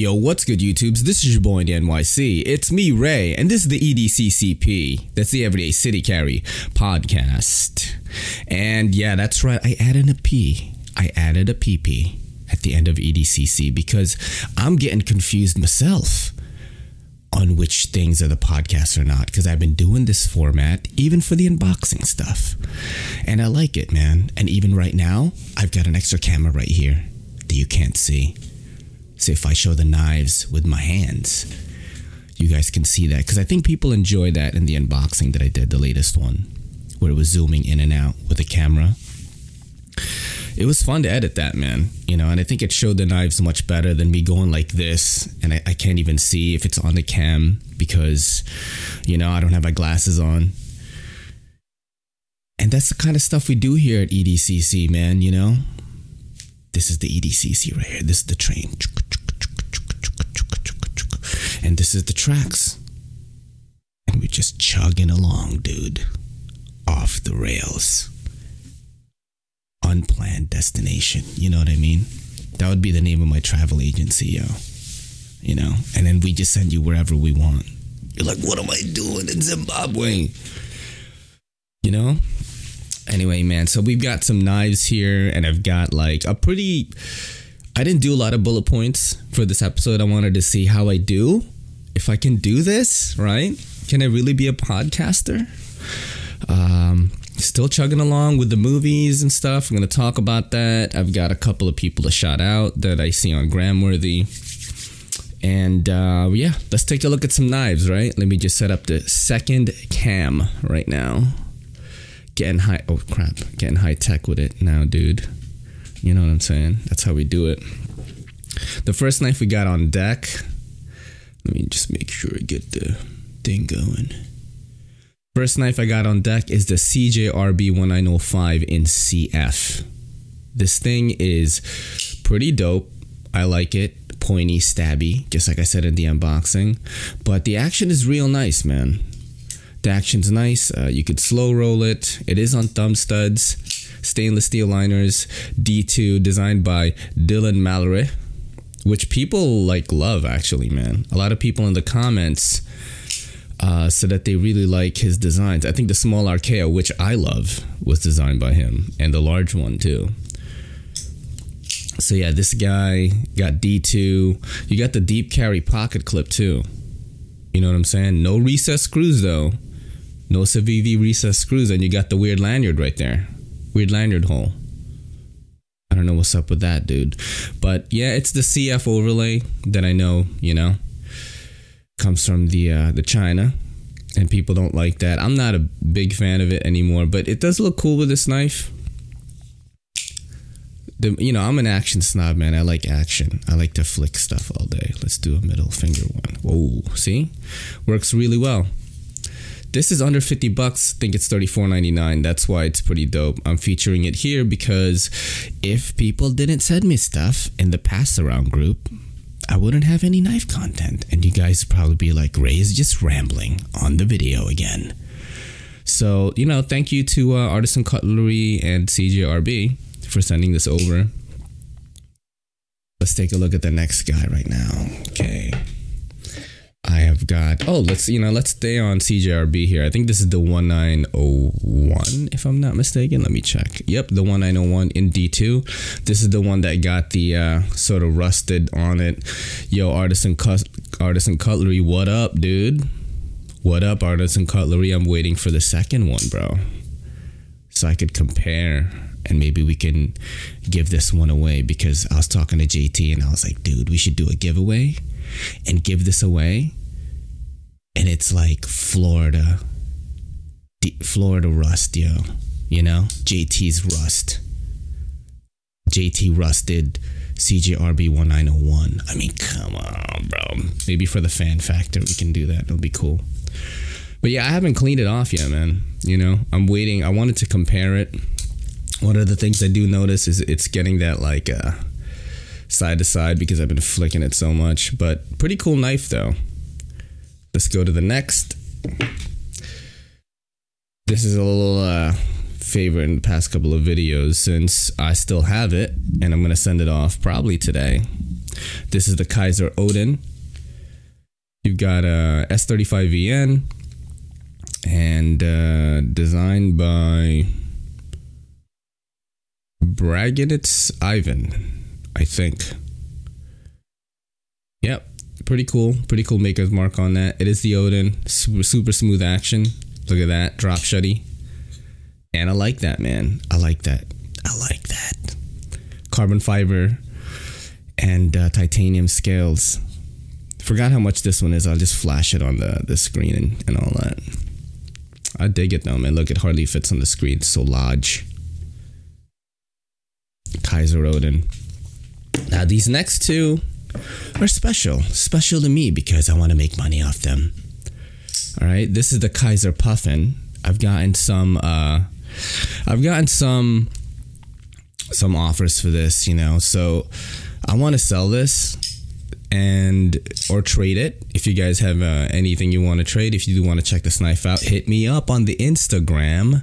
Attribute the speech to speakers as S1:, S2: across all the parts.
S1: Yo, what's good, YouTubes? This is your boy in the NYC. It's me, Ray, and this is the EDCCP. That's the Everyday City Carry podcast. And yeah, that's right. I added a P. I added a PP at the end of EDCC because I'm getting confused myself on which things are the podcast or not because I've been doing this format even for the unboxing stuff. And I like it, man. And even right now, I've got an extra camera right here that you can't see. So if I show the knives with my hands, you guys can see that because I think people enjoy that in the unboxing that I did, the latest one, where it was zooming in and out with a camera. It was fun to edit that, man. You know, and I think it showed the knives much better than me going like this, and I, I can't even see if it's on the cam because, you know, I don't have my glasses on. And that's the kind of stuff we do here at EDCC, man, you know? This is the EDCC right here. This is the train. And this is the tracks. And we're just chugging along, dude. Off the rails. Unplanned destination. You know what I mean? That would be the name of my travel agency, yo. You know? And then we just send you wherever we want. You're like, what am I doing in Zimbabwe? You know? Anyway, man, so we've got some knives here, and I've got like a pretty. I didn't do a lot of bullet points for this episode. I wanted to see how I do. If I can do this, right? Can I really be a podcaster? Um, still chugging along with the movies and stuff. I'm going to talk about that. I've got a couple of people to shout out that I see on Gramworthy. And uh, yeah, let's take a look at some knives, right? Let me just set up the second cam right now getting high oh crap getting high tech with it now dude you know what i'm saying that's how we do it the first knife we got on deck. Let me just make sure i get the thing going. First knife i got on deck is the cjrb 1905 in cf this thing is pretty dope. I like it. Pointy stabby just like i said in the unboxing. But the action is real nice man. The action's nice. Uh, you could slow roll it. It is on thumb studs, stainless steel liners, D2, designed by Dylan Mallory, which people like love actually, man. A lot of people in the comments uh, said that they really like his designs. I think the small Archaea, which I love, was designed by him, and the large one too. So yeah, this guy got D2. You got the deep carry pocket clip too. You know what I'm saying? No recess screws though. No Civivi recess screws, and you got the weird lanyard right there. Weird lanyard hole. I don't know what's up with that, dude. But yeah, it's the CF overlay that I know, you know, comes from the uh, the China, and people don't like that. I'm not a big fan of it anymore, but it does look cool with this knife. The, you know, I'm an action snob, man. I like action. I like to flick stuff all day. Let's do a middle finger one. Whoa, see? Works really well. This is under 50 bucks. I think it's 34.99. That's why it's pretty dope. I'm featuring it here because if people didn't send me stuff in the pass around group, I wouldn't have any knife content. And you guys probably be like, Ray is just rambling on the video again. So, you know, thank you to uh, Artisan Cutlery and CJRB for sending this over. Let's take a look at the next guy right now. Okay. I have got oh let's you know let's stay on CJRB here. I think this is the 1901 if I'm not mistaken. Let me check. Yep, the 1901 in D2. This is the one that got the uh, sort of rusted on it. Yo, artisan cut artisan cutlery, what up, dude? What up, artisan cutlery? I'm waiting for the second one, bro. So I could compare and maybe we can give this one away because I was talking to JT and I was like, dude, we should do a giveaway and give this away. And it's like Florida, Florida rust, yo. You know, JT's rust. JT rusted CJRB 1901. I mean, come on, bro. Maybe for the fan factor, we can do that. It'll be cool. But yeah, I haven't cleaned it off yet, man. You know, I'm waiting. I wanted to compare it. One of the things I do notice is it's getting that like uh, side to side because I've been flicking it so much. But pretty cool knife though. Let's go to the next. This is a little uh, favorite in the past couple of videos since I still have it and I'm going to send it off probably today. This is the Kizer Odin. You've got a S35VN and uh, designed by Braginets Ivan, I think. Yep, pretty cool. Pretty cool maker's mark on that. It is the Odin. Super, super smooth action. Look at that. Drop shutty. And I like that, man. I like that. I like that. Carbon fiber and uh, titanium scales. Forgot how much this one is. I'll just flash it on the, the screen and, and all that. I dig it though, man. Look, it hardly fits on the screen. It's so large. Kizer Odin. Now, these next two are special. Special to me because I want to make money off them. All right, this is the Kizer Puffin. I've gotten some. Uh, I've gotten some some offers for this, you know. So I want to sell this and or trade it. If you guys have uh, anything you want to trade, if you do want to check this knife out, hit me up on the Instagram.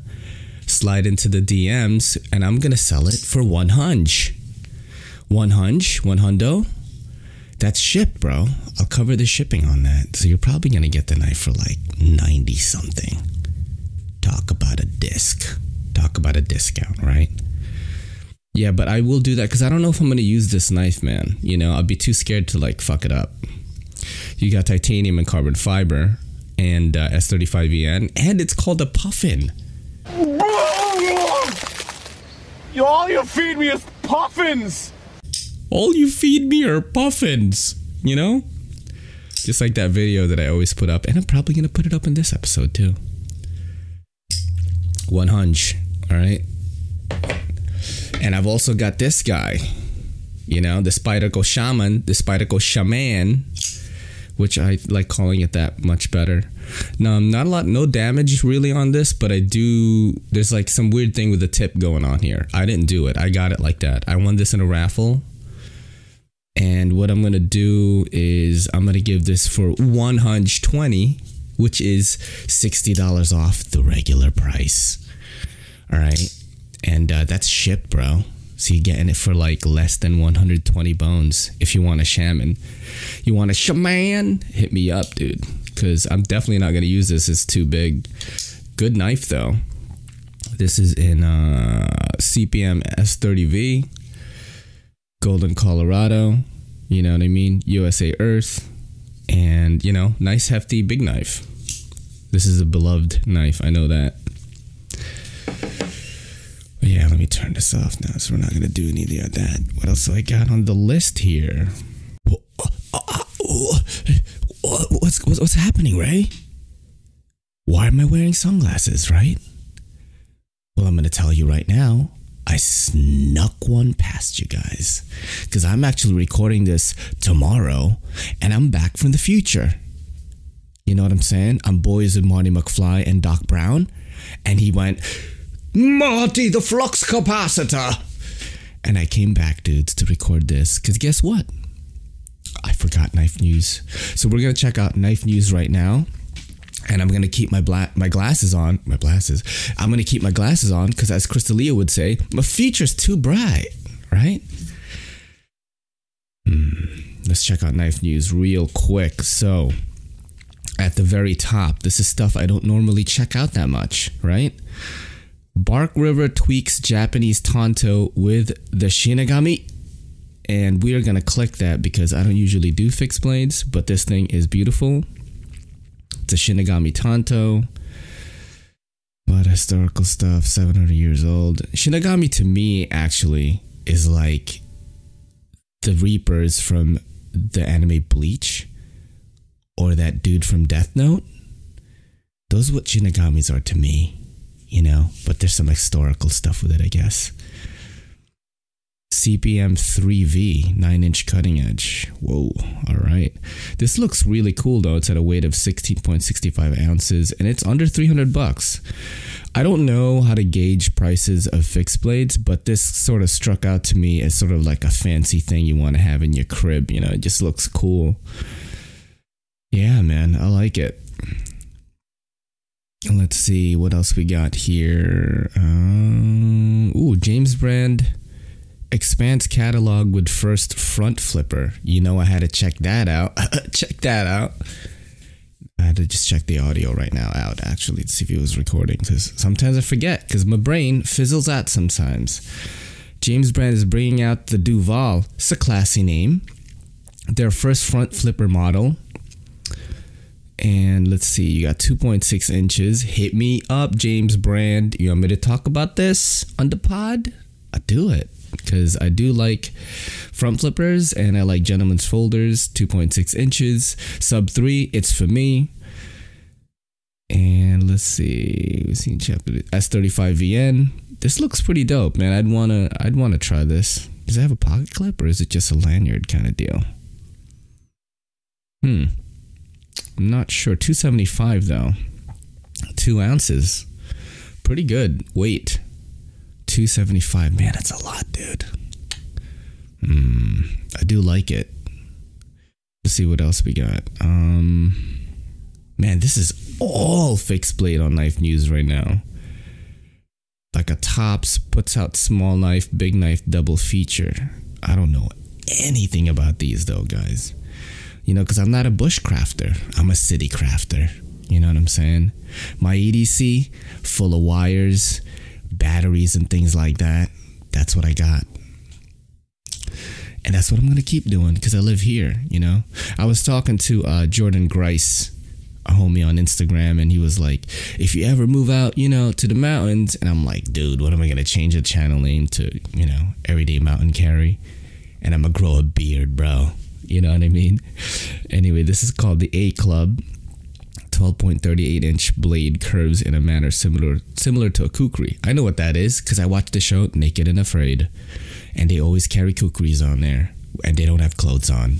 S1: Slide into the DMs, and I'm gonna sell it for one hunch. One hunch, one hundo. That's ship, bro. I'll cover the shipping on that. So you're probably gonna get the knife for like ninety something. Talk about a disc. Talk about a discount, right? Yeah, but I will do that because I don't know if I'm gonna use this knife, man. You know, I'll be too scared to like fuck it up. You got titanium and carbon fiber and uh, S35VN, and it's called a puffin.
S2: You, all you feed me is puffins.
S1: All you feed me are puffins. You know, just like that video that I always put up, and I'm probably gonna put it up in this episode too. One hunch, all right. And I've also got this guy, you know, the Spyderco Shaman, the Spyderco Shaman, which I like calling it that much better. Now, not a lot, no damage really on this, but I do. There's like some weird thing with the tip going on here. I didn't do it. I got it like that. I won this in a raffle. And what I'm gonna do is I'm gonna give this for 120, which is $60 off the regular price. All right. And uh, that's shipped, bro. So you're getting it for like less than 120 bones. If you want a shaman, you want a shaman, hit me up, dude. Because I'm definitely not gonna use this. It's too big. Good knife though. This is in uh, CPM S30V, Golden, Colorado. You know what I mean? USA Earth, and you know, nice hefty big knife. This is a beloved knife. I know that. But yeah, let me turn this off now, so we're not gonna do any of that. What else do I got on the list here? What's what's, what's happening, Ray? Why am I wearing sunglasses, right? Well, I'm gonna tell you right now. I snuck one past you guys because I'm actually recording this tomorrow, and I'm back from the future. You know what I'm saying? I'm boys with Marty McFly and Doc Brown, and he went. Marty the flux capacitor. And I came back, dudes, to record this. Because guess what? I forgot knife news. So we're going to check out knife news right now. And I'm to keep my bla- my glasses on. My glasses. I'm to keep my glasses on because, as Crystalia would say, my future's too bright, right? Mm, let's check out knife news real quick. So, at the very top, this is stuff I don't normally check out that much, right? Bark River tweaks Japanese Tanto with the Shinigami. And we are to click that because I don't usually do fixed blades, but this thing is beautiful. A Shinigami Tanto. A lot of historical stuff, 700 years old. Shinigami to me actually is like the Reapers from the anime Bleach or that dude from Death Note. Those are what Shinigamis are to me you know, but there's some historical stuff with it, I guess. CPM 3V, 9 inch cutting edge. Whoa, all right. This looks really cool though. It's at a weight of 16.65 ounces and it's under 300 bucks. I don't know how to gauge prices of fixed blades, but this sort of struck out to me as sort of like a fancy thing you want to have in your crib. You know, it just looks cool. Yeah, man, I like it. Let's see what else we got here. Um, ooh, James Brand expands catalog with first front flipper. You know, I had to check that out. check that out. I had to just check the audio right now out actually to see if it was recording because sometimes I forget because my brain fizzles out sometimes. James Brand is bringing out the Duval. It's a classy name. Their first front flipper model. And let's see, you got 2.6 inches. Hit me up, James Brand. You want me to talk about this on the pod? I do it because I do like front flippers and I like gentleman's folders, 2.6 inches, sub 3, it's for me. And let's see, we've seen chapter S35VN. This looks pretty dope, man. I'd wanna I'd wanna try this. Does it have a pocket clip or is it just a lanyard kind of deal? Hmm. I'm not sure. 275 though. Two ounces. Pretty good weight. 275. Man, that's a lot, dude. Hmm. I do like it. Let's see what else we got. Um man, this is all fixed blade on knife news right now. Like a tops puts out small knife, big knife double feature. I don't know anything about these though, guys. You know, because I'm not a bushcrafter. I'm a city crafter. You know what I'm saying? My EDC full of wires, batteries, and things like that. That's what I got. And that's what I'm going to keep doing because I live here, you know? I was talking to uh, Jordan Grice, a homie on Instagram, and he was like, if you ever move out, you know, to the mountains, and I'm like, dude, what am I going to change the channel name to, you know, Everyday Mountain Carry? And I'm going to grow a beard, bro. You know what I mean? Anyway, this is called the A Club. 12.38 inch blade curves in a manner similar similar to a kukri. I know what that is because I watched the show Naked and Afraid, and they always carry kukris on there, and they don't have clothes on.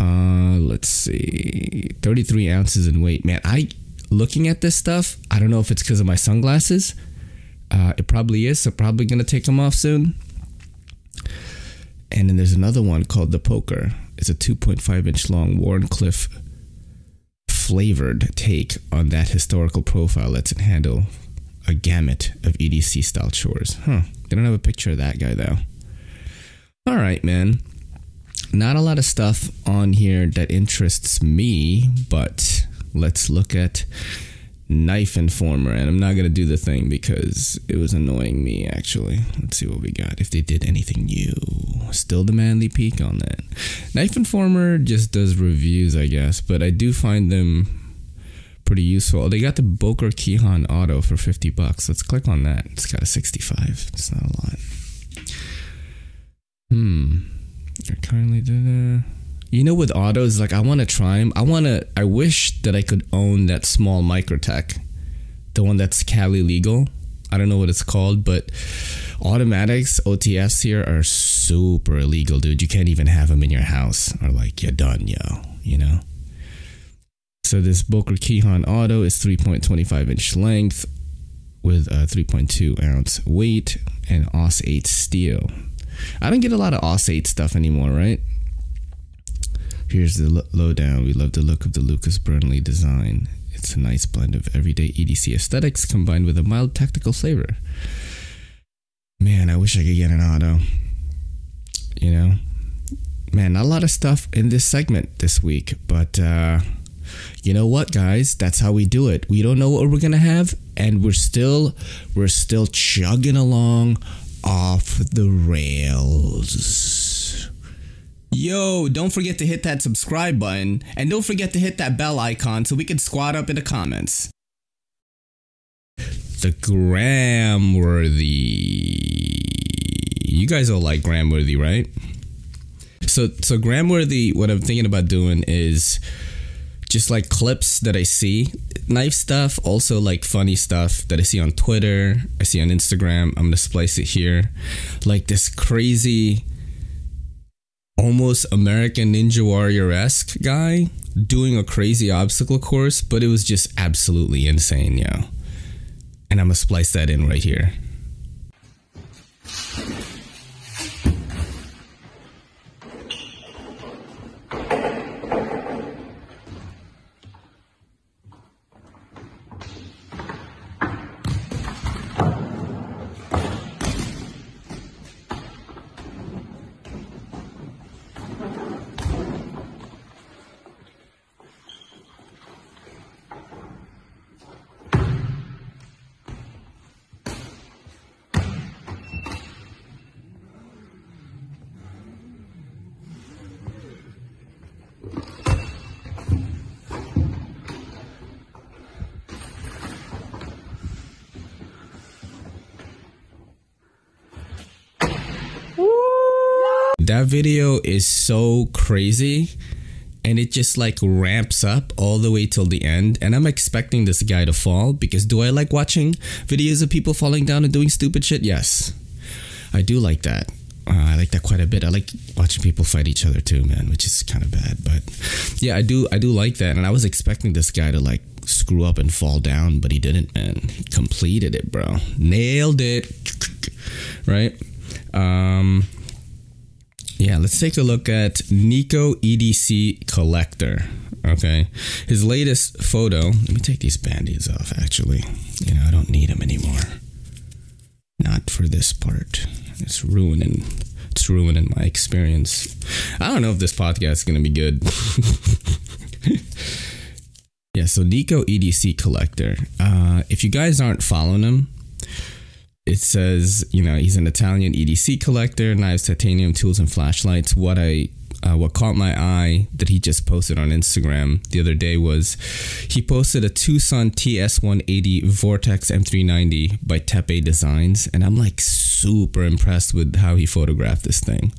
S1: Uh, let's see, 33 ounces in weight. Man, I looking at this stuff. I don't know if it's because of my sunglasses. Uh, it probably is. So probably gonna take them off soon. And then there's another one called the Poker. It's a 2.5 inch long Wharncliffe flavored take on that historical profile lets it handle a gamut of EDC style chores. Huh. They don't have a picture of that guy though. All right, man. Not a lot of stuff on here that interests me, but let's look at Knife Informer. And I'm not to do the thing because it was annoying me, actually. Let's see what we got. If they did anything new. Still the manly peak on that. Knife Informer just does reviews, I guess, but I do find them pretty useful. They got the Boker Kihon Auto for 50 bucks. Let's click on that. It's got a 65. It's not a lot. Hmm. I kindly did uh you know with autos like i want to try them i want to i wish that i could own that small microtech the one that's cali legal. I don't know what it's called but automatics ots here are super illegal dude. You can't even have them in your house. Or like you're done yo you know? So this Boker Kihon Auto is 3.25 inch length with a 3.2 ounce weight and AUS 8 steel. I don't get a lot of AUS 8 stuff anymore, right? Here's the lowdown. We love the look of the Lucas Burnley design. It's a nice blend of everyday EDC aesthetics combined with a mild tactical flavor. Man, I wish I could get an auto. You know? Man, not a lot of stuff in this segment this week, but uh you know what guys that's how we do it we don't know what we're gonna have and we're still we're still chugging along off the rails yo don't forget to hit that subscribe button and don't forget to hit that bell icon so we can squat up in the comments the gramworthy you guys all like gramworthy right so so gramworthy what i'm thinking about doing is just like clips that I see, knife stuff, also like funny stuff that I see on Twitter, I see on Instagram. I'm gonna splice it here. Like this crazy, almost American Ninja Warrior esque guy doing a crazy obstacle course, but it was just absolutely insane, yo. And I'm gonna splice that in right here. that video is so crazy and it just like ramps up all the way till the end and i'm expecting this guy to fall because do i like watching videos of people falling down and doing stupid shit yes i do like that uh, I like that quite a bit. I like watching people fight each other too, man, which is kind of bad. But yeah, I do. I do like that, and I was expecting this guy to like screw up and fall down, but he didn't, man. He completed it, bro. Nailed it. Right. Um. Yeah, let's take a look at Nico EDC Collector. Okay, his latest photo. Let me take these band-aids off. Actually, you know, I don't need them anymore. Not for this part. It's ruining. It's ruining my experience. I don't know if this podcast is gonna be good. yeah. So Nico EDC Collector. Uh, if you guys aren't following him, it says you know he's an Italian EDC collector, knives, titanium tools, and flashlights. What I uh, what caught my eye that he just posted on Instagram the other day was he posted a Twosun TS180 Vortex M390 by Tepe Designs, and I'm like super impressed with how he photographed this thing.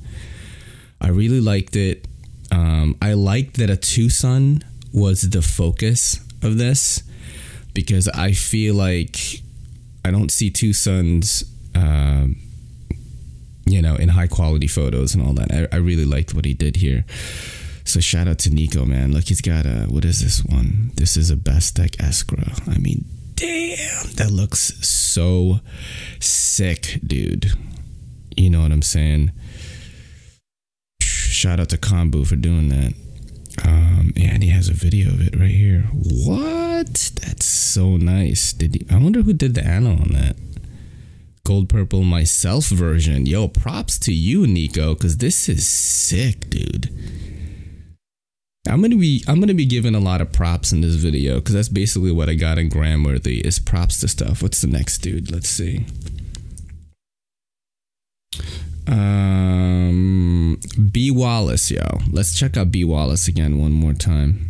S1: I really liked it. Um, I liked that a Twosun was the focus of this because I feel like I don't see Twosun's. Uh, you know, in high quality photos and all that. I, I really liked what he did here. So shout out to Nico, man. Look, he's got a what is this one? This is a Bestech escrow. I mean, damn, that looks so sick, dude. You know what I'm saying? Shout out to Kombu for doing that. Um, yeah, and he has a video of it right here. What? That's so nice. Did he, I wonder who did the anno on that? Gold Purple Myself version. Yo, props to you, Nico, because this is sick, dude. I'm gonna be I'm gonna be giving a lot of props in this video because that's basically what I got in Gramworthy is props to stuff. What's the next dude? Let's see. Um, B Wallace, yo. Let's check out B Wallace again one more time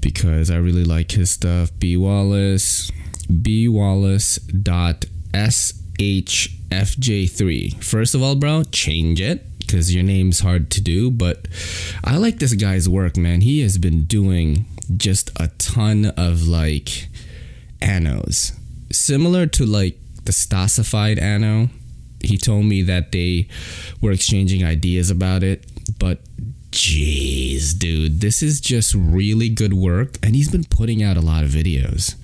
S1: because I really like his stuff. B Wallace bwallace.shfj3. First of all, bro, change it because your name's hard to do, but I like this guy's work, man. He has been doing just a ton of like annos, similar to like the Stasified anno. He told me that they were exchanging ideas about it, but jeez, dude, this is just really good work, and he's been putting out a lot of videos.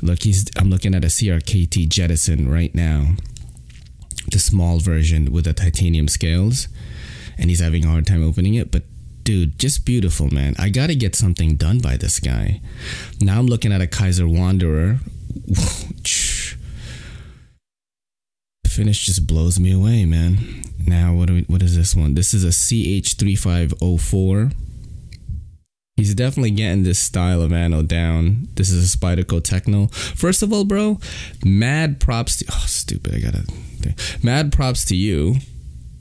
S1: Look, he's I'm looking at a CRKT Jettison right now. The small version with the titanium scales. And he's having a hard time opening it. But dude, just beautiful, man. I gotta get something done by this guy. Now I'm looking at a Kizer Wanderer. Finish just blows me away, man. Now what we, what is this one? This is a CH3504 He's definitely getting this style of anno down. This is a Spyderco Techno. First of all, bro, mad props to oh stupid, I gotta mad props to you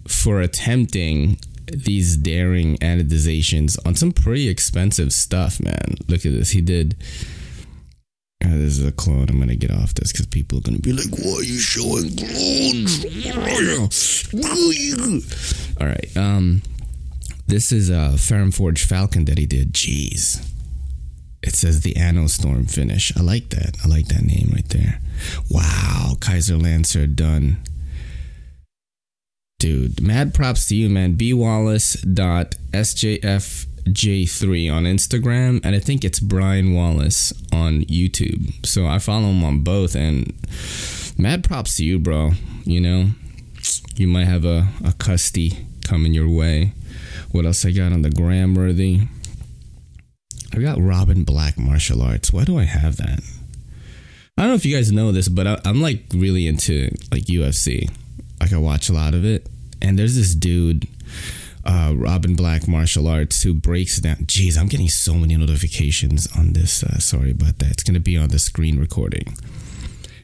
S1: for attempting these daring anodizations on some pretty expensive stuff, man. Look at this. He did uh, this is a clone. I'm gonna get off this because people are gonna be like, "Why are you showing clones?" All right. Um, this is a Ferrum Forge Falcon that he did. Jeez. It says the Anno Storm finish. I like that. I like that name right there. Wow. Kizer Lancer done. Dude, mad props to you, man. bwallace.sjfj3 on Instagram, and I think it's Brian Wallace on YouTube. So I follow him on both, and mad props to you, bro. You know, you might have a, a custy coming your way. What else I got on the gram worthy? I got Robin Black martial arts. Why do I have that? I don't know if you guys know this, but I, am like really into like UFC. Like I watch a lot of it, and there's this dude, uh, Robin Black martial arts, who breaks down. Jeez, I'm getting so many notifications on this. Uh, sorry about that. It's gonna be on the screen recording,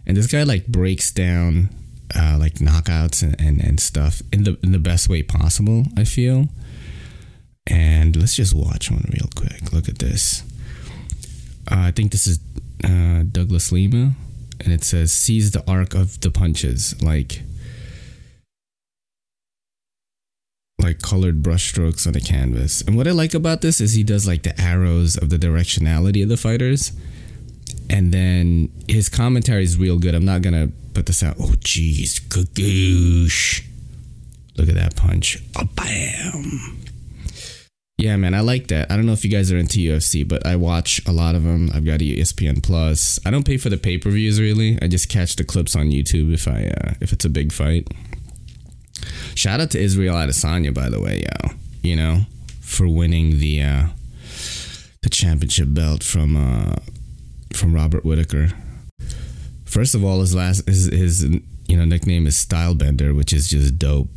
S1: and this guy like breaks down uh, like knockouts and, and, and stuff in the in the best way possible. I feel and let's just watch one real quick. Look at this. Uh, I think this is uh, Douglas Lima, and it says "seize the arc of the punches." Like, like colored brushstrokes on the canvas. And what I like about this is he does like the arrows of the directionality of the fighters. And then his commentary is real good. I'm not gonna put this out. Oh jeez, goosh. Look at that punch. Oh, bam. Yeah, man, I like that. I don't know if you guys are into UFC, but I watch a lot of them. I've got ESPN Plus. I don't pay for the pay per views really. I just catch the clips on YouTube if I uh, if it's a big fight. Shout out to Israel Adesanya, by the way, yo. You know, for winning the uh, the championship belt from uh, from Robert Whittaker. First of all, his last his, his you know nickname is Stylebender, which is just dope.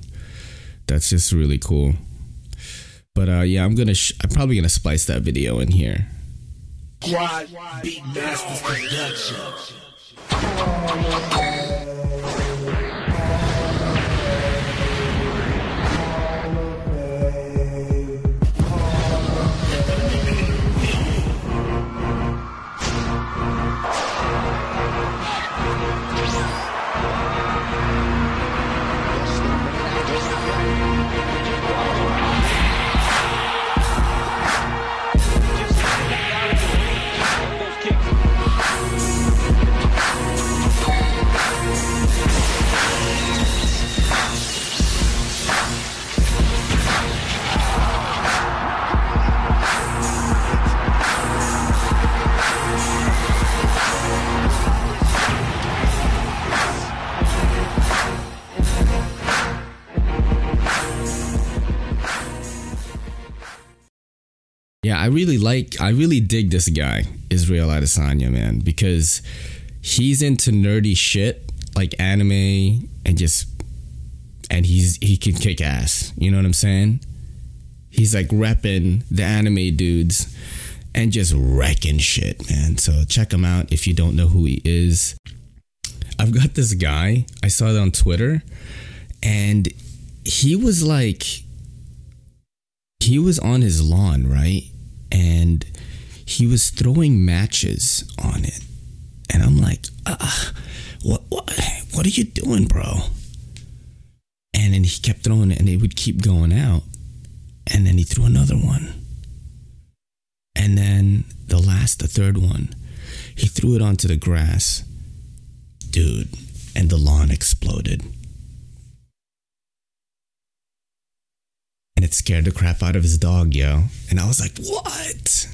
S1: That's just really cool. But uh, yeah, I'm gonna sh- I'm probably gonna splice that video in here. Quad Production. I really like, I really dig this guy, Israel Adesanya, man, because he's into nerdy shit like anime and just, and he's he can kick ass. You know what I'm saying? He's like repping the anime dudes and just wrecking shit, man. So check him out if you don't know who he is. I've got this guy. I saw it on Twitter, and he was like he was on his lawn, right? And he was throwing matches on it. And I'm like, uh, what, what, what are you doing, bro? And then he kept throwing it and it would keep going out. And then he threw another one. And then the last, the third one, he threw it onto the grass. Dude, and the lawn exploded. And it scared the crap out of his dog, yo. And I was like, what?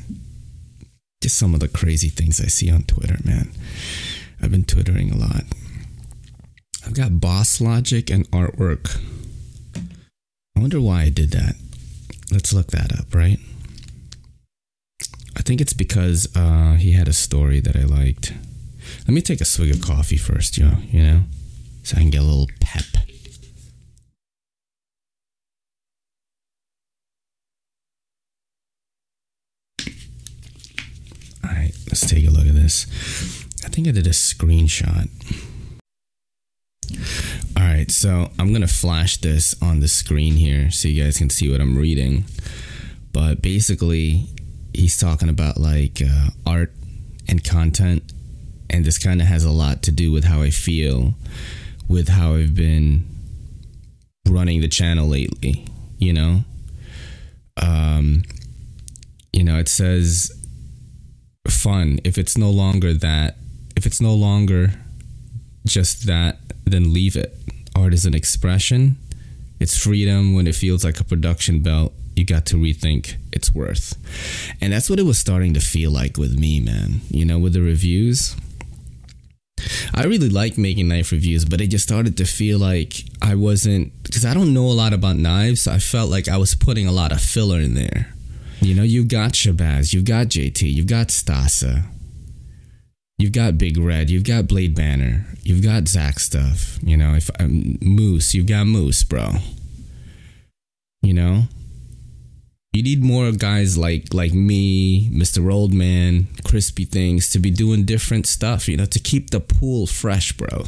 S1: Just some of the crazy things I see on Twitter, man. I've been twittering a lot. I've got boss logic and artwork. I wonder why I did that. Let's look that up, right? I think it's because uh, he had a story that I liked. Let me take a swig of coffee first, yo, you know, so I can get a little pep. All right, let's take a look at this. I think I did a screenshot. All right, so I'm going to flash this on the screen here so you guys can see what I'm reading. But basically, he's talking about like uh, art and content, and this kind of has a lot to do with how I feel with how I've been running the channel lately, you know? Um, you know, it says fun. If it's no longer that if it's no longer just that then leave it. Art is an expression. It's freedom. When it feels like a production belt you got to rethink its worth. And that's what it was starting to feel like with me man. You know with the reviews. I really like making knife reviews, but it just started to feel like I wasn't because I don't know a lot about knives. So I felt like I was putting a lot of filler in there. You know, you've got Shabazz, you've got JT, you've got Stasa, you've got Big Red, you've got Blade Banner, you've got Zach stuff. You know, if um, Moose, you've got Moose, bro. You know, you need more guys like like me, Mr. Oldman, Crispy Things to be doing different stuff. You know, to keep the pool fresh, bro.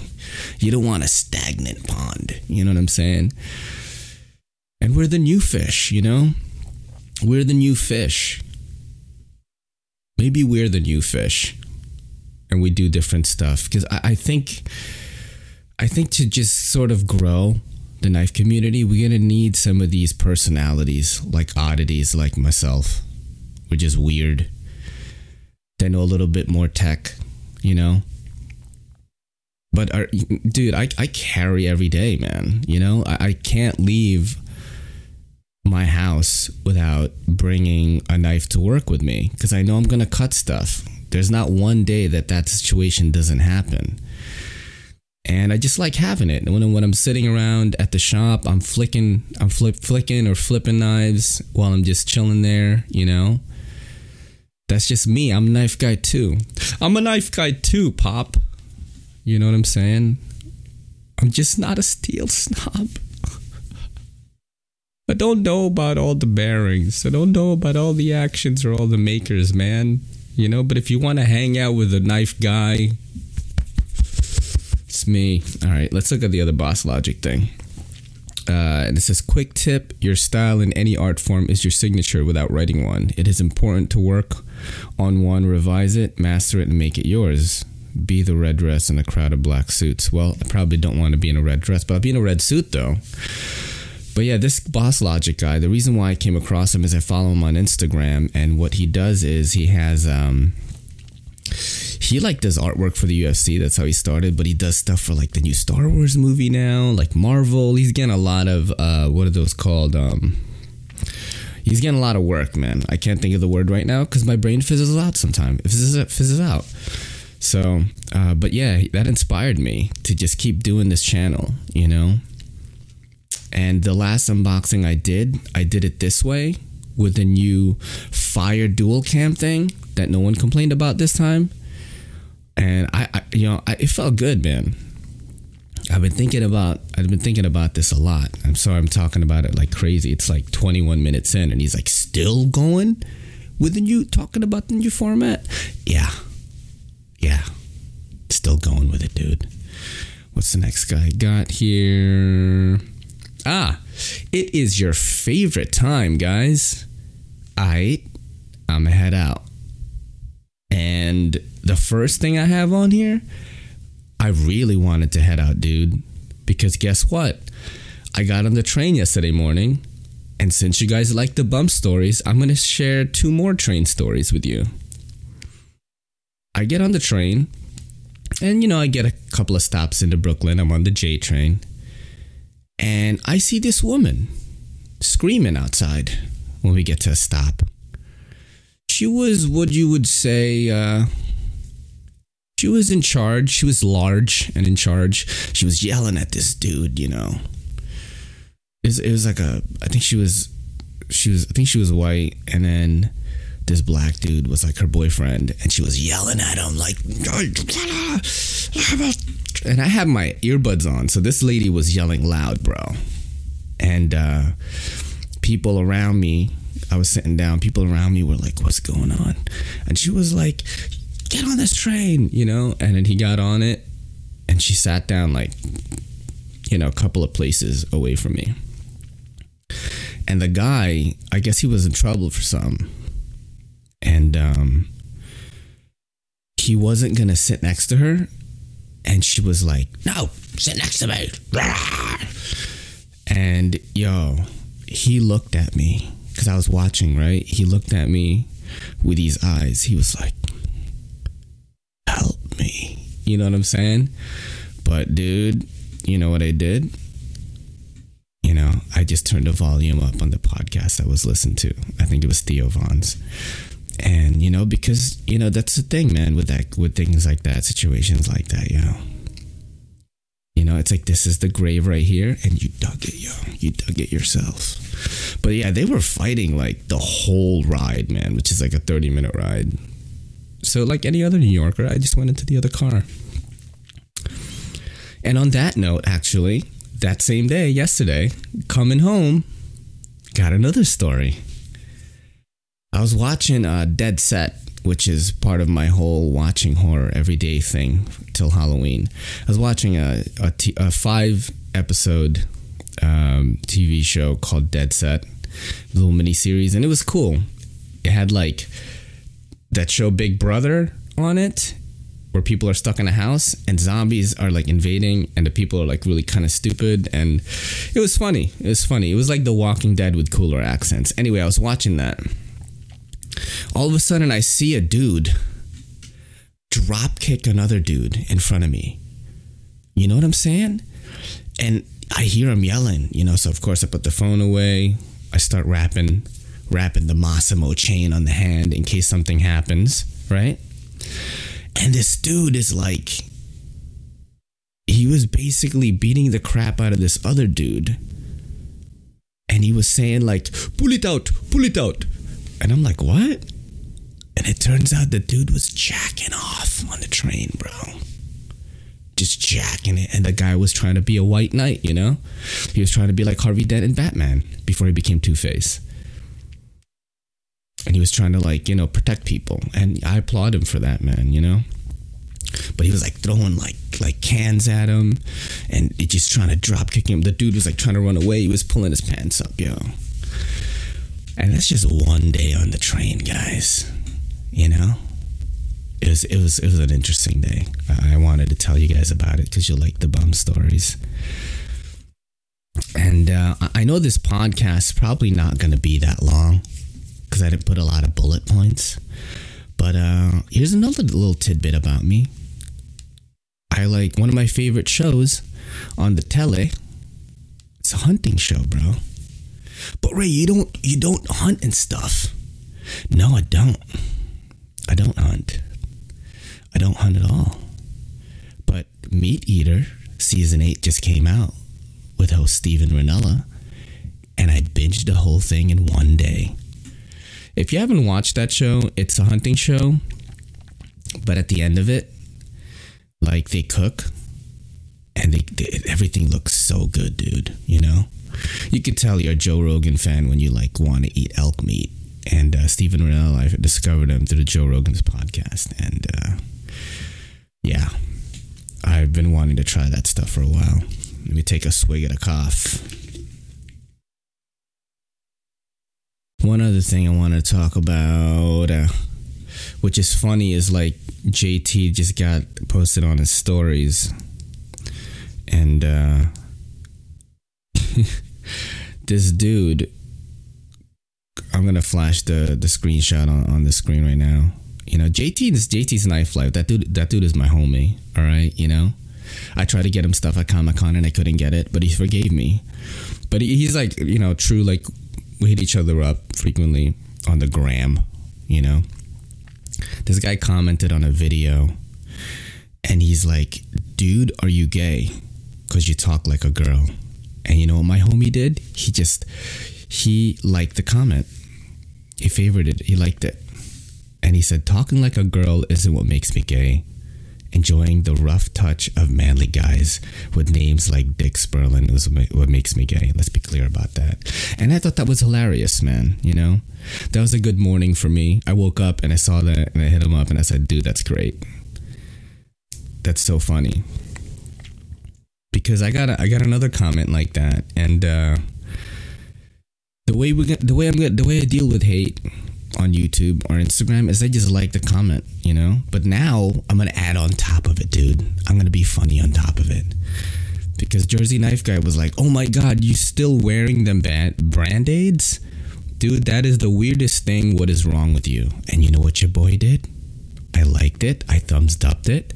S1: You don't want a stagnant pond. You know what I'm saying? And we're the new fish. You know we're the new fish. Maybe we're the new fish and we do different stuff. Because I, I think I think to just sort of grow the knife community, we're gonna need some of these personalities, like oddities like myself, which is weird. They know a little bit more tech, you know. But are, dude, I, I carry every day, man. You know, I, I can't leave my house without bringing a knife to work with me because I know I'm gonna cut stuff. There's not one day that that situation doesn't happen and I just like having it. When when I'm sitting around at the shop, I'm flicking, I'm flip flicking or flipping knives while I'm just chilling there. You know, that's just me. I'm knife guy too. I'm a knife guy too, Pop. You know what I'm saying? I'm just not a steel snob. I don't know about all the bearings. I don't know about all the actions or all the makers, man. You know, but if you want to hang out with a knife guy, it's me. All right, let's look at the other boss logic thing. Uh, and it says, quick tip your style in any art form is your signature without writing one. It is important to work on one, revise it, master it, and make it yours. Be the red dress in a crowd of black suits. Well, I probably don't want to be in a red dress, but I'll be in a red suit though. But yeah, this boss logic guy, the reason why I came across him is I follow him on Instagram, and what he does is he has um, he like does artwork for the UFC. That's how he started. But he does stuff for like the new Star Wars movie now, like Marvel. He's getting a lot of uh, what are those called? Um, he's getting a lot of work, man. I can't think of the word right now because my brain fizzles out sometimes. It fizzes, it fizzes out. So, uh, but yeah, that inspired me to just keep doing this channel, you know. And the last unboxing I did, I did it this way with the new Fire Dual Cam thing that no one complained about this time and I, I you know, I, it felt good, man. I've been thinking about I've been thinking about this a lot. I'm sorry I'm talking about it like crazy. It's like 21 minutes in and he's like still going with the new talking about the new format. Yeah. Yeah. Still going with it, dude. What's the next guy got here? Ah, it is your favorite time, guys. I I'm gonna head out. And the first thing I have on here, I really wanted to head out, dude. Because guess what? I got on the train yesterday morning. And since you guys like the bump stories, I'm to share two more train stories with you. I get on the train, and you know, I get a couple of stops into Brooklyn. I'm on the J train. And I see this woman screaming outside when we get to a stop. She was what you would say, uh, she was in charge. She was large and in charge. She was yelling at this dude, you know. It was, it was like a, I think she was, she was, I think she was white, and then this black dude was like her boyfriend, and she was yelling at him like, and I have my earbuds on, so this lady was yelling loud, bro, and uh, people around me. I was sitting down. People around me were like, "What's going on?" And she was like, get on this train, you know? And then he got on it and she sat down like, you know, a couple of places away from me. And the guy, I guess he was in trouble for some. And um he wasn't gonna sit next to her. And she was like, No, sit next to me. And yo, he looked at me because I was watching, right? He looked at me with these eyes. He was like, "Help me. You know what I'm saying? But dude, you know what I did? You know, I just turned the volume up on the podcast I was listening to. I think it was Theo Von's. And, you know, because, you know, that's the thing, man, with that with things like that, situations like that, you know. You know, it's like this is the grave right here, and you dug it, yo. You dug it yourself. But yeah, they were fighting like the whole ride, man, which is like a 30 minute ride. So, like any other New Yorker, I just went into the other car. And on that note, actually, that same day, yesterday, coming home, got another story. I was watching uh, Dead Set, which is part of my whole watching horror everyday thing till Halloween. I was watching a, a, t- a five episode um, TV show called Dead Set, little mini series, and it was cool. It had like that show Big Brother on it, where people are stuck in a house and zombies are like invading and the people are like really kind of stupid and it was funny. It was funny. It was like The Walking Dead with cooler accents. Anyway, I was watching that. All of a sudden I see a dude drop kick another dude in front of me. You know what I'm saying? And I hear him yelling, you know, so of course I put the phone away. I start rapping, rapping the Massimo chain on the hand in case something happens, right? And this dude is like, he was basically beating the crap out of this other dude. And he was saying, like, pull it out, pull it out. And I'm like, what? And it turns out the dude was jacking off on the train, bro. Just jacking it. And the guy was trying to be a white knight, you know? He was trying to be like Harvey Dent in Batman before he became Two Face and he was trying to like you know protect people and i applaud him for that man you know but he was like throwing like like cans at him and just trying to drop kick him the dude was like trying to run away he was pulling his pants up yo and that's just one day on the train guys you know it was it was it was an interesting day i wanted to tell you guys about it because you like the bum stories and uh, i know this podcast probably not going to be that long because I didn't put a lot of bullet points. But uh, here's another little tidbit about me. I like one of my favorite shows on the tele. It's a hunting show, bro. But Ray, you don't you don't hunt and stuff. No, I don't. I don't hunt. I don't hunt at all. But Meat Eater season eight just came out with host Steven Rinella, and I binged the whole thing in one day. If you haven't watched that show, it's a hunting show, but at the end of it, like they cook and they, they, everything looks so good, dude. You know, you could tell you're a Joe Rogan fan when you like want to eat elk meat. And uh, Steven Rinella, I discovered him through the Joe Rogan's podcast, and uh, yeah, I've been wanting to try that stuff for a while. Let me take a swig at a cough. One other thing I want to talk about, uh, which is funny, is like JT just got posted on his stories, and uh, this dude, I'm gonna flash the the screenshot on, on the screen right now. You know, JT is JT's Knife Life. That dude, that dude is my homie. All right, you know. I tried to get him stuff at Comic Con and I couldn't get it, but he forgave me. But he's like, you know, true like we hit each other up frequently on the gram, you know. This guy commented on a video and he's like, dude, are you gay? Because you talk like a girl. And you know what my homie did? He just, he liked the comment. He favored it. He liked it. And he said, talking like a girl isn't what makes me gay enjoying the rough touch of manly guys with names like Dick Sperlin is what makes me gay. Let's be clear about that. And I thought that was hilarious, man. You know, that was a good morning for me. I woke up and I saw that and I hit him up and I said, dude, that's great. That's so funny. Because I got a, I got another comment like that, and uh, the way we get, the way I'm the way I deal with hate on YouTube or Instagram is I just like the comment, you know? But now I'm to add on top of it, dude. I'm to be funny on top of it. Because Jersey Knife Guy was like, oh my God, you still wearing them brand aids? Dude, that is the weirdest thing. What is wrong with you? And you know what your boy did? I liked it. I thumbs upped it.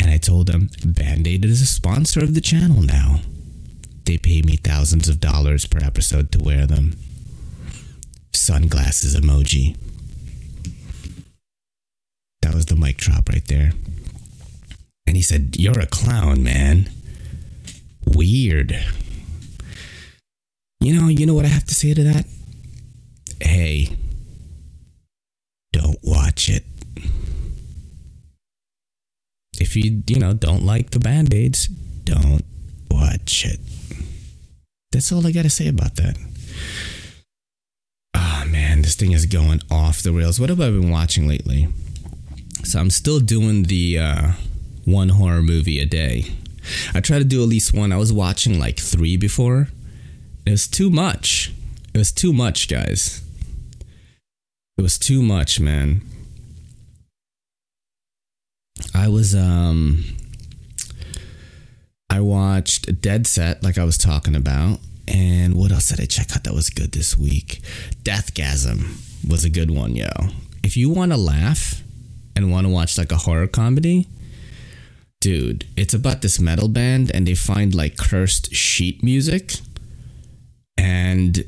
S1: And I told him, Band Aid is a sponsor of the channel now. They pay me thousands of dollars per episode to wear them sunglasses emoji. That was the mic drop right there. And he said, You're a clown, man. Weird. You know, you know what I have to say to that? Hey, don't watch it. If you, you know, don't like the band aids, don't watch it. That's all I got to say about that Ah man, this thing is going off the rails. What have I been watching lately? So I'm still doing the uh, one horror movie a day. I try to do at least one. I was watching like three before. It was too much. It was too much, guys. It was too much, man. I was um I watched Dead Set like I was talking about. And what else did I check out that was good this week? Deathgasm was a good one, yo. If you want to laugh and want to watch like a horror comedy, dude, it's about this metal band and they find like cursed sheet music and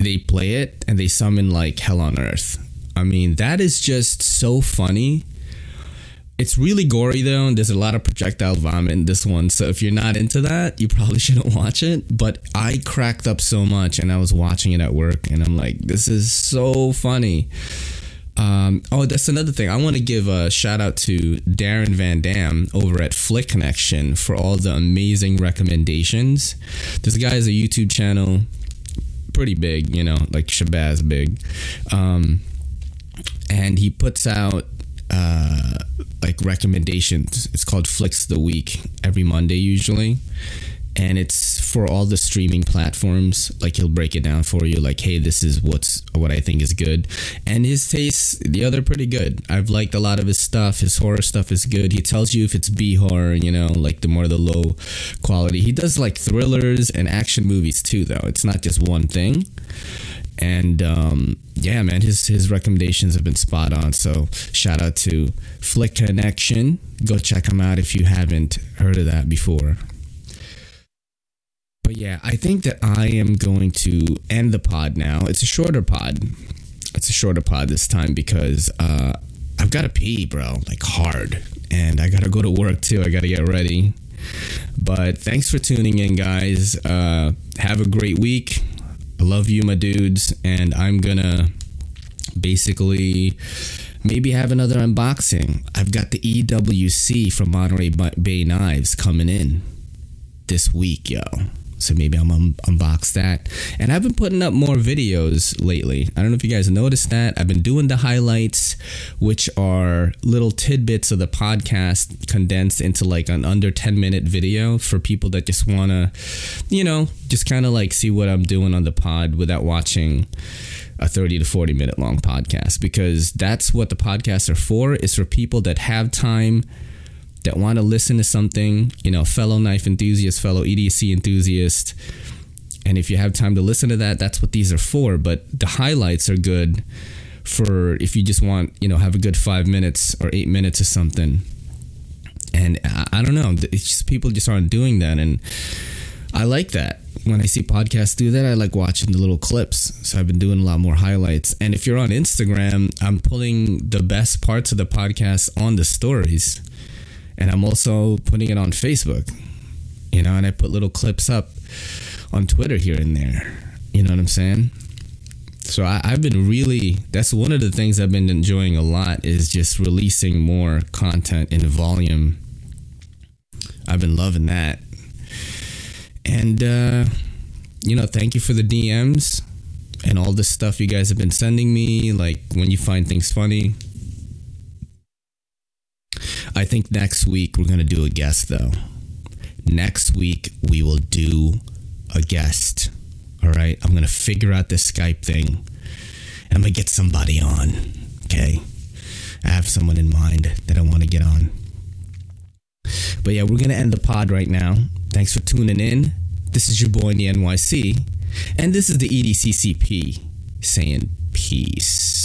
S1: they play it and they summon like hell on earth. I mean, that is just so funny it's really gory though, and there's a lot of projectile vomit in this one. So if you're not into that, you probably shouldn't watch it. But I cracked up so much, and I was watching it at work, and I'm like, this is so funny. Um, oh, that's another thing. I want to give a shout out to Darren Van Dam over at Flick Connection for all the amazing recommendations. This guy has a YouTube channel, pretty big, you know, like Shabazz big. Um, and he puts out uh, like recommendations. It's called Flicks the Week every Monday usually. And it's for all the streaming platforms. Like he'll break it down for you, like, hey, this is what's what I think is good. And his tastes, the other pretty good. I've liked a lot of his stuff. His horror stuff is good. He tells you if it's B horror, you know, like the more the low quality. He does like thrillers and action movies too, though. It's not just one thing and um, yeah, man, his his recommendations have been spot on. So shout out to Flick Connection. Go check him out if you haven't heard of that before. But yeah, I think that I am going to end the pod now. It's a shorter pod. It's a shorter pod this time because uh, I've got to pee, bro, like hard, and I gotta go to work too. I gotta get ready. But thanks for tuning in, guys. Uh, have a great week. I love you, my dudes, and I'm gonna basically maybe have another unboxing. I've got the EWC from Monterey Bay Knives coming in this week, yo. So maybe I'm un- unbox that. And I've been putting up more videos lately. I don't know if you guys noticed that. I've been doing the highlights, which are little tidbits of the podcast condensed into like an under 10 minute video for people that just want to, you know, just kind of like see what I'm doing on the pod without watching a 30 to 40 minute long podcast because that's what the podcasts are for is for people that have time that want to listen to something, you know, fellow knife enthusiast, fellow EDC enthusiast. And if you have time to listen to that, that's what these are for. But the highlights are good for if you just want, you know, have a good five minutes or eight minutes or something. And I, I don't know, it's just people just aren't doing that. And I like that. When I see podcasts do that, I like watching the little clips. So I've been doing a lot more highlights. And if you're on Instagram, I'm pulling the best parts of the podcast on the stories and I'm also putting it on Facebook. You know, and I put little clips up on Twitter here and there. You know what I'm saying? So I, have been really that's one of the things I've been enjoying a lot is just releasing more content in volume. I've been loving that. And uh, you know, thank you for the DMs and all the stuff you guys have been sending me, like when you find things funny. I think next week we're going to do a guest, though. Next week we will do a guest. All right. I'm going to figure out this Skype thing I'm going to get somebody on. Okay. I have someone in mind that I want to get on. But yeah, we're going to end the pod right now. Thanks for tuning in. This is your boy in the NYC. And this is the EDCCP saying peace.